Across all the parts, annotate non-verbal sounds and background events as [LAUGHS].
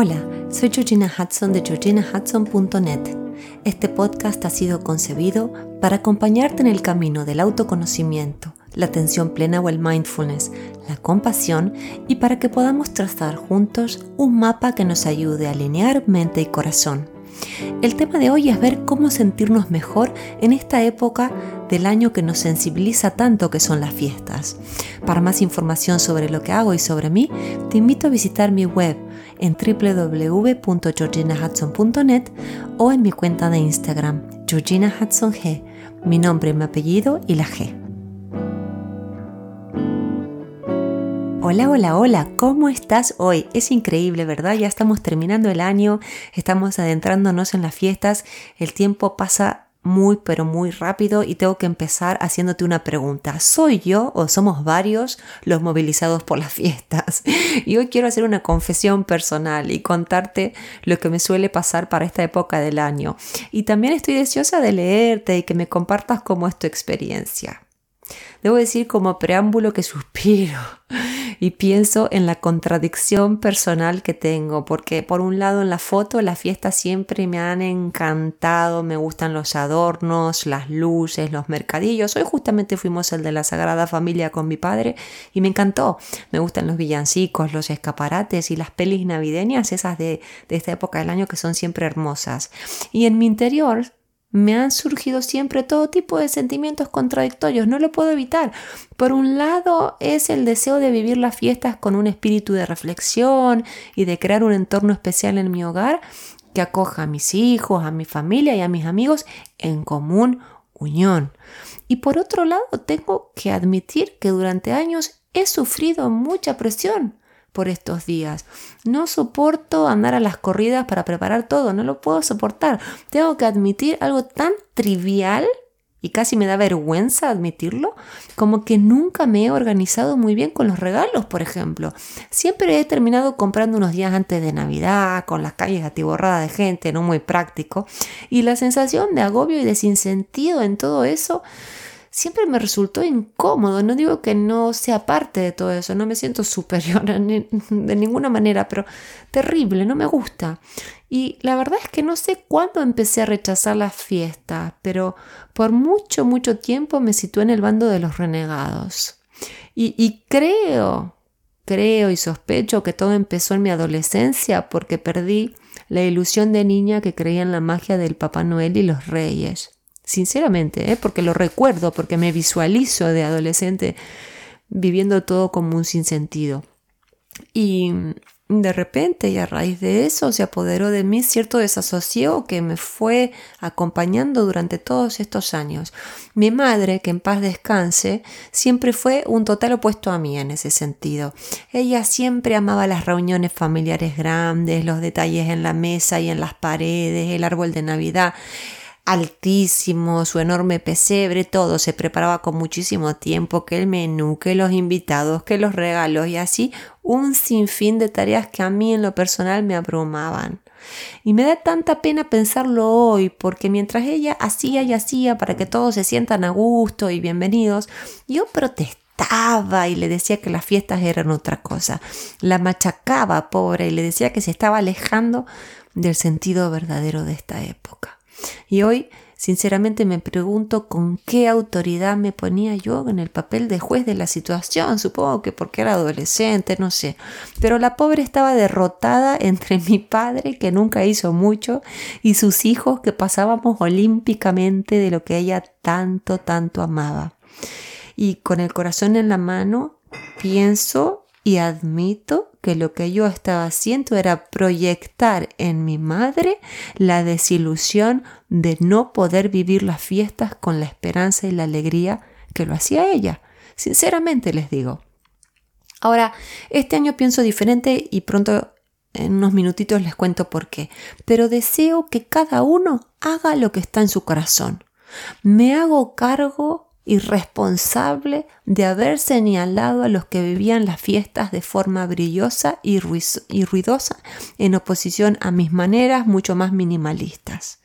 Hola, soy Georgina Hudson de georginahudson.net. Este podcast ha sido concebido para acompañarte en el camino del autoconocimiento, la atención plena o el mindfulness, la compasión y para que podamos trazar juntos un mapa que nos ayude a alinear mente y corazón. El tema de hoy es ver cómo sentirnos mejor en esta época del año que nos sensibiliza tanto que son las fiestas. Para más información sobre lo que hago y sobre mí, te invito a visitar mi web en www.georginahudson.net o en mi cuenta de Instagram, Georgina Hudson G, mi nombre, mi apellido y la G. Hola, hola, hola, ¿cómo estás hoy? Es increíble, ¿verdad? Ya estamos terminando el año, estamos adentrándonos en las fiestas, el tiempo pasa muy pero muy rápido y tengo que empezar haciéndote una pregunta. ¿Soy yo o somos varios los movilizados por las [LAUGHS] fiestas? Y hoy quiero hacer una confesión personal y contarte lo que me suele pasar para esta época del año. Y también estoy deseosa de leerte y que me compartas cómo es tu experiencia. Debo decir como preámbulo que suspiro [LAUGHS] y pienso en la contradicción personal que tengo, porque por un lado en la foto las fiestas siempre me han encantado, me gustan los adornos, las luces, los mercadillos. Hoy justamente fuimos el de la Sagrada Familia con mi padre y me encantó. Me gustan los villancicos, los escaparates y las pelis navideñas, esas de, de esta época del año que son siempre hermosas. Y en mi interior me han surgido siempre todo tipo de sentimientos contradictorios, no lo puedo evitar. Por un lado es el deseo de vivir las fiestas con un espíritu de reflexión y de crear un entorno especial en mi hogar que acoja a mis hijos, a mi familia y a mis amigos en común unión. Y por otro lado tengo que admitir que durante años he sufrido mucha presión por estos días. No soporto andar a las corridas para preparar todo, no lo puedo soportar. Tengo que admitir algo tan trivial y casi me da vergüenza admitirlo, como que nunca me he organizado muy bien con los regalos, por ejemplo. Siempre he terminado comprando unos días antes de Navidad, con las calles atiborradas de gente, no muy práctico, y la sensación de agobio y de sinsentido en todo eso siempre me resultó incómodo. No digo que no sea parte de todo eso, no me siento superior [LAUGHS] de ninguna manera, pero terrible, no me gusta. Y la verdad es que no sé cuándo empecé a rechazar las fiestas, pero por mucho, mucho tiempo me situé en el bando de los renegados. Y, y creo, creo y sospecho que todo empezó en mi adolescencia porque perdí la ilusión de niña que creía en la magia del Papá Noel y los Reyes sinceramente, ¿eh? porque lo recuerdo, porque me visualizo de adolescente viviendo todo como un sinsentido. Y de repente y a raíz de eso se apoderó de mí cierto desasosiego que me fue acompañando durante todos estos años. Mi madre, que en paz descanse, siempre fue un total opuesto a mí en ese sentido. Ella siempre amaba las reuniones familiares grandes, los detalles en la mesa y en las paredes, el árbol de Navidad altísimo, su enorme pesebre, todo se preparaba con muchísimo tiempo, que el menú, que los invitados, que los regalos y así un sinfín de tareas que a mí en lo personal me abrumaban. Y me da tanta pena pensarlo hoy, porque mientras ella hacía y hacía para que todos se sientan a gusto y bienvenidos, yo protestaba y le decía que las fiestas eran otra cosa. La machacaba, pobre, y le decía que se estaba alejando del sentido verdadero de esta época. Y hoy, sinceramente, me pregunto con qué autoridad me ponía yo en el papel de juez de la situación. Supongo que porque era adolescente, no sé. Pero la pobre estaba derrotada [LAUGHS] entre mi padre, que nunca hizo mucho, y sus hijos, que pasábamos olímpicamente de lo que ella tanto, tanto amaba. Y con el corazón en la mano, pienso y admito que lo que yo estaba haciendo era proyectar en mi madre la desilusión de no poder vivir las fiestas con la esperanza y la alegría que lo hacía ella. Sinceramente les digo. Ahora, este año pienso diferente y pronto en unos minutitos les cuento por qué, pero deseo que cada uno haga lo que está en su corazón. Me hago cargo irresponsable de haber señalado a los que vivían las fiestas de forma brillosa y, ruidosa en oposición a mis maneras mucho más minimalistas.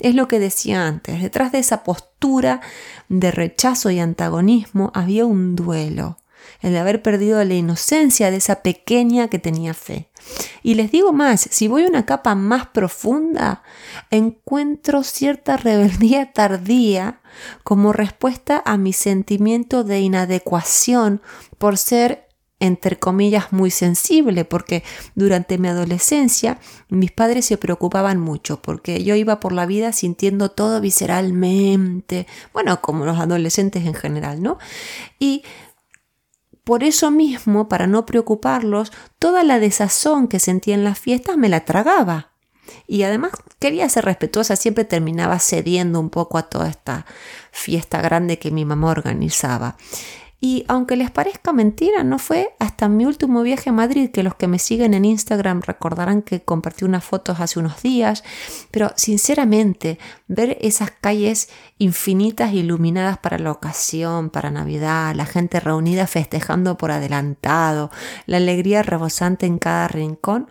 Es lo que decía antes, detrás de esa postura de rechazo y antagonismo había un duelo. el haber perdido la inocencia de esa pequeña que tenía fe. Y les digo más, si voy a una capa más profunda, encuentro cierta rebeldía tardía como respuesta a mi sentimiento de inadecuación por ser entre comillas, muy sensible, porque durante mi adolescencia mis padres se preocupaban mucho, porque yo iba por la vida sintiendo todo visceralmente, bueno, como los adolescentes en general, ¿no? Y por eso mismo, para no preocuparlos, toda la desazón que sentía en las fiestas me la tragaba. Y además quería ser respetuosa, siempre terminaba cediendo un poco a toda esta fiesta grande que mi mamá organizaba. Y aunque les parezca mentira, no fue hasta mi último viaje a Madrid que los que me siguen en Instagram recordarán que compartí unas fotos hace unos días, pero sinceramente ver esas calles infinitas iluminadas para la ocasión, para Navidad, la gente reunida festejando por adelantado, la alegría rebosante en cada rincón,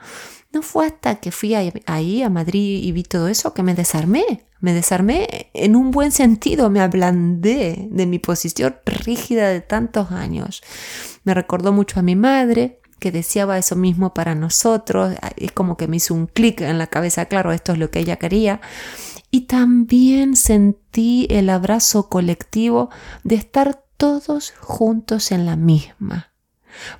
no fue hasta que fui ahí a Madrid y vi todo eso que me desarmé. Me desarmé en un buen sentido, me ablandé de mi posición rígida de tantos años. Me recordó mucho a mi madre, que deseaba eso mismo para nosotros. Es como que me hizo un clic en la cabeza, claro, esto es lo que ella quería. Y también sentí el abrazo colectivo de estar todos juntos en la misma.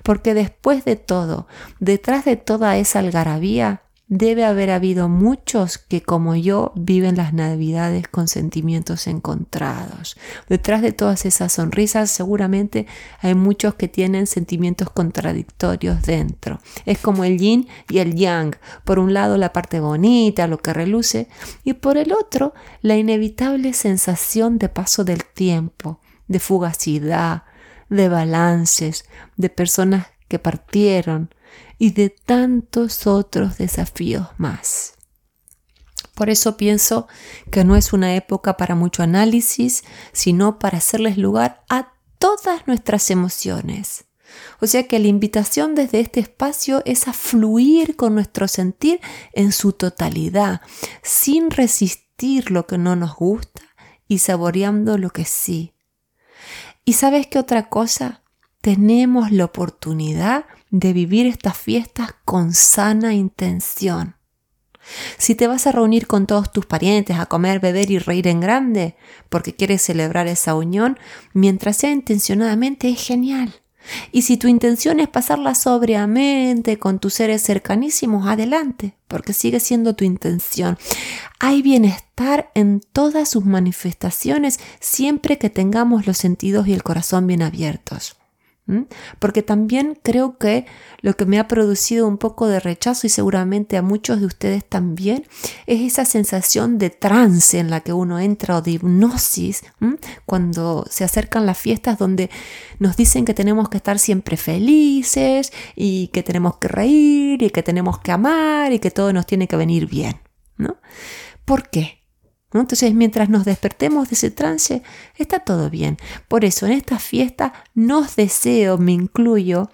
Porque después de todo, detrás de toda esa algarabía, debe haber habido muchos que como yo viven las navidades con sentimientos encontrados. Detrás de todas esas sonrisas seguramente hay muchos que tienen sentimientos contradictorios dentro. Es como el yin y el yang. Por un lado la parte bonita, lo que reluce, y por el otro la inevitable sensación de paso del tiempo, de fugacidad, de balances, de personas que partieron y de tantos otros desafíos más. Por eso pienso que no es una época para mucho análisis, sino para hacerles lugar a todas nuestras emociones. O sea que la invitación desde este espacio es a fluir con nuestro sentir en su totalidad, sin resistir lo que no nos gusta y saboreando lo que sí. ¿Y sabes qué otra cosa? Tenemos la oportunidad de vivir estas fiestas con sana intención. Si te vas a reunir con todos tus parientes a comer, beber y reír en grande porque quieres celebrar esa unión, mientras sea intencionadamente, es genial. Y si tu intención es pasarla sobriamente con tus seres cercanísimos, adelante, porque sigue siendo tu intención. Hay bienestar en todas sus manifestaciones siempre que tengamos los sentidos y el corazón bien abiertos. Porque también creo que lo que me ha producido un poco de rechazo y seguramente a muchos de ustedes también es esa sensación de trance en la que uno entra o de hipnosis cuando se acercan las fiestas donde nos dicen que tenemos que estar siempre felices y que tenemos que reír y que tenemos que amar y que todo nos tiene que venir bien. ¿no? ¿Por qué? Entonces, mientras nos despertemos de ese trance, está todo bien. Por eso, en esta fiesta nos deseo, me incluyo,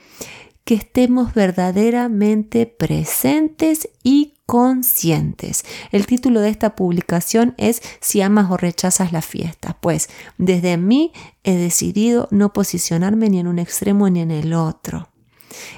que estemos verdaderamente presentes y conscientes. El título de esta publicación es Si amas o rechazas la fiesta. Pues desde mí he decidido no posicionarme ni en un extremo ni en el otro.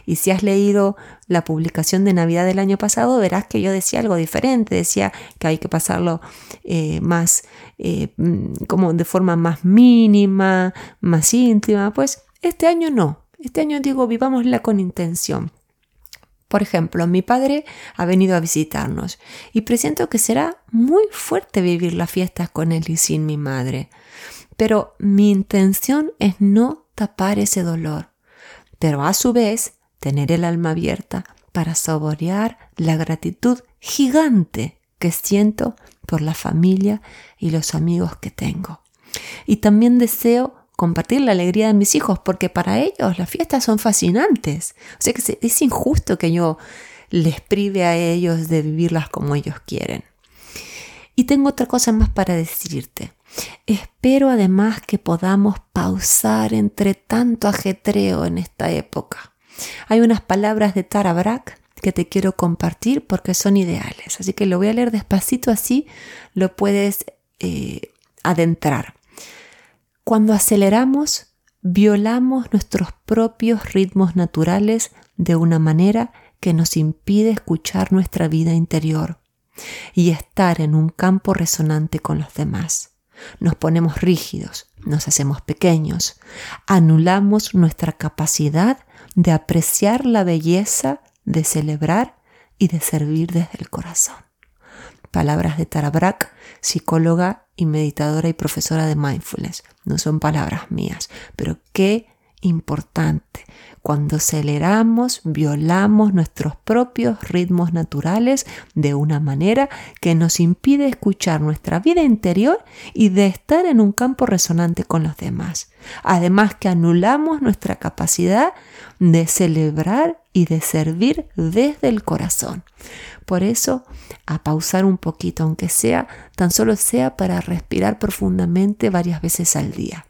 Y si has leído la publicación de Navidad del año pasado, verás que yo decía algo diferente, decía que hay que pasarlo eh, más, eh, mm, como de forma más mínima, más íntima. Pues este año no, este año digo, vivámosla con intención. Por ejemplo, mi padre ha venido a visitarnos y presiento que será muy fuerte vivir las fiestas con él y sin mi madre. Pero mi intención es no tapar ese dolor pero a su vez tener el alma abierta para saborear la gratitud gigante que siento por la familia y los amigos que tengo. Y también deseo compartir la alegría de mis hijos porque para ellos las fiestas son fascinantes. O sea que es injusto que yo les prive a ellos de vivirlas como ellos quieren. Y tengo otra cosa más para decirte. Espero además que podamos pausar entre tanto ajetreo en esta época. Hay unas palabras de Tara Brach que te quiero compartir porque son ideales. Así que lo voy a leer despacito así lo puedes eh, adentrar. Cuando aceleramos, violamos nuestros propios ritmos naturales de una manera que nos impide escuchar nuestra vida interior y estar en un campo resonante con los demás. Nos ponemos rígidos, nos hacemos pequeños, anulamos nuestra capacidad de apreciar la belleza, de celebrar y de servir desde el corazón. Palabras de Tara Brach, psicóloga y meditadora y profesora de mindfulness. No son palabras mías, pero qué importante. Cuando aceleramos, violamos nuestros propios ritmos naturales de una manera que nos impide escuchar nuestra vida interior y de estar en un campo resonante con los demás. Además que anulamos nuestra capacidad de celebrar y de servir desde el corazón. Por eso, a pausar un poquito, aunque sea, tan solo sea para respirar profundamente varias veces al día.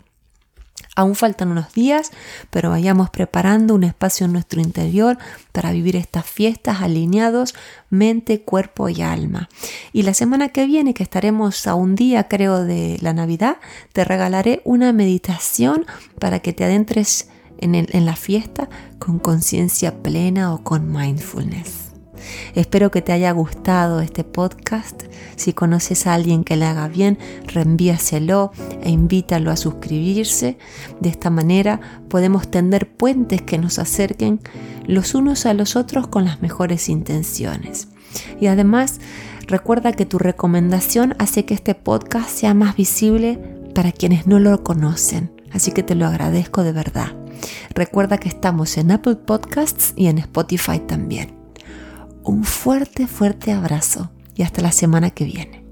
Aún faltan unos días, pero vayamos preparando un espacio en nuestro interior para vivir estas fiestas alineados mente, cuerpo y alma. Y la semana que viene, que estaremos a un día creo de la Navidad, te regalaré una meditación para que te adentres en, en la fiesta con conciencia plena o con mindfulness. Espero que te haya gustado este podcast. Si conoces a alguien que le haga bien, reenvíaselo e invítalo a suscribirse. De esta manera podemos tender puentes que nos acerquen los unos a los otros con las mejores intenciones. Y además, recuerda que tu recomendación hace que este podcast sea más visible para quienes no lo conocen. Así que te lo agradezco de verdad. Recuerda que estamos en Apple Podcasts y en Spotify también un fuerte, fuerte abrazo y hasta la semana que viene.